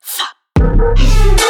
さあ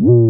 Woo!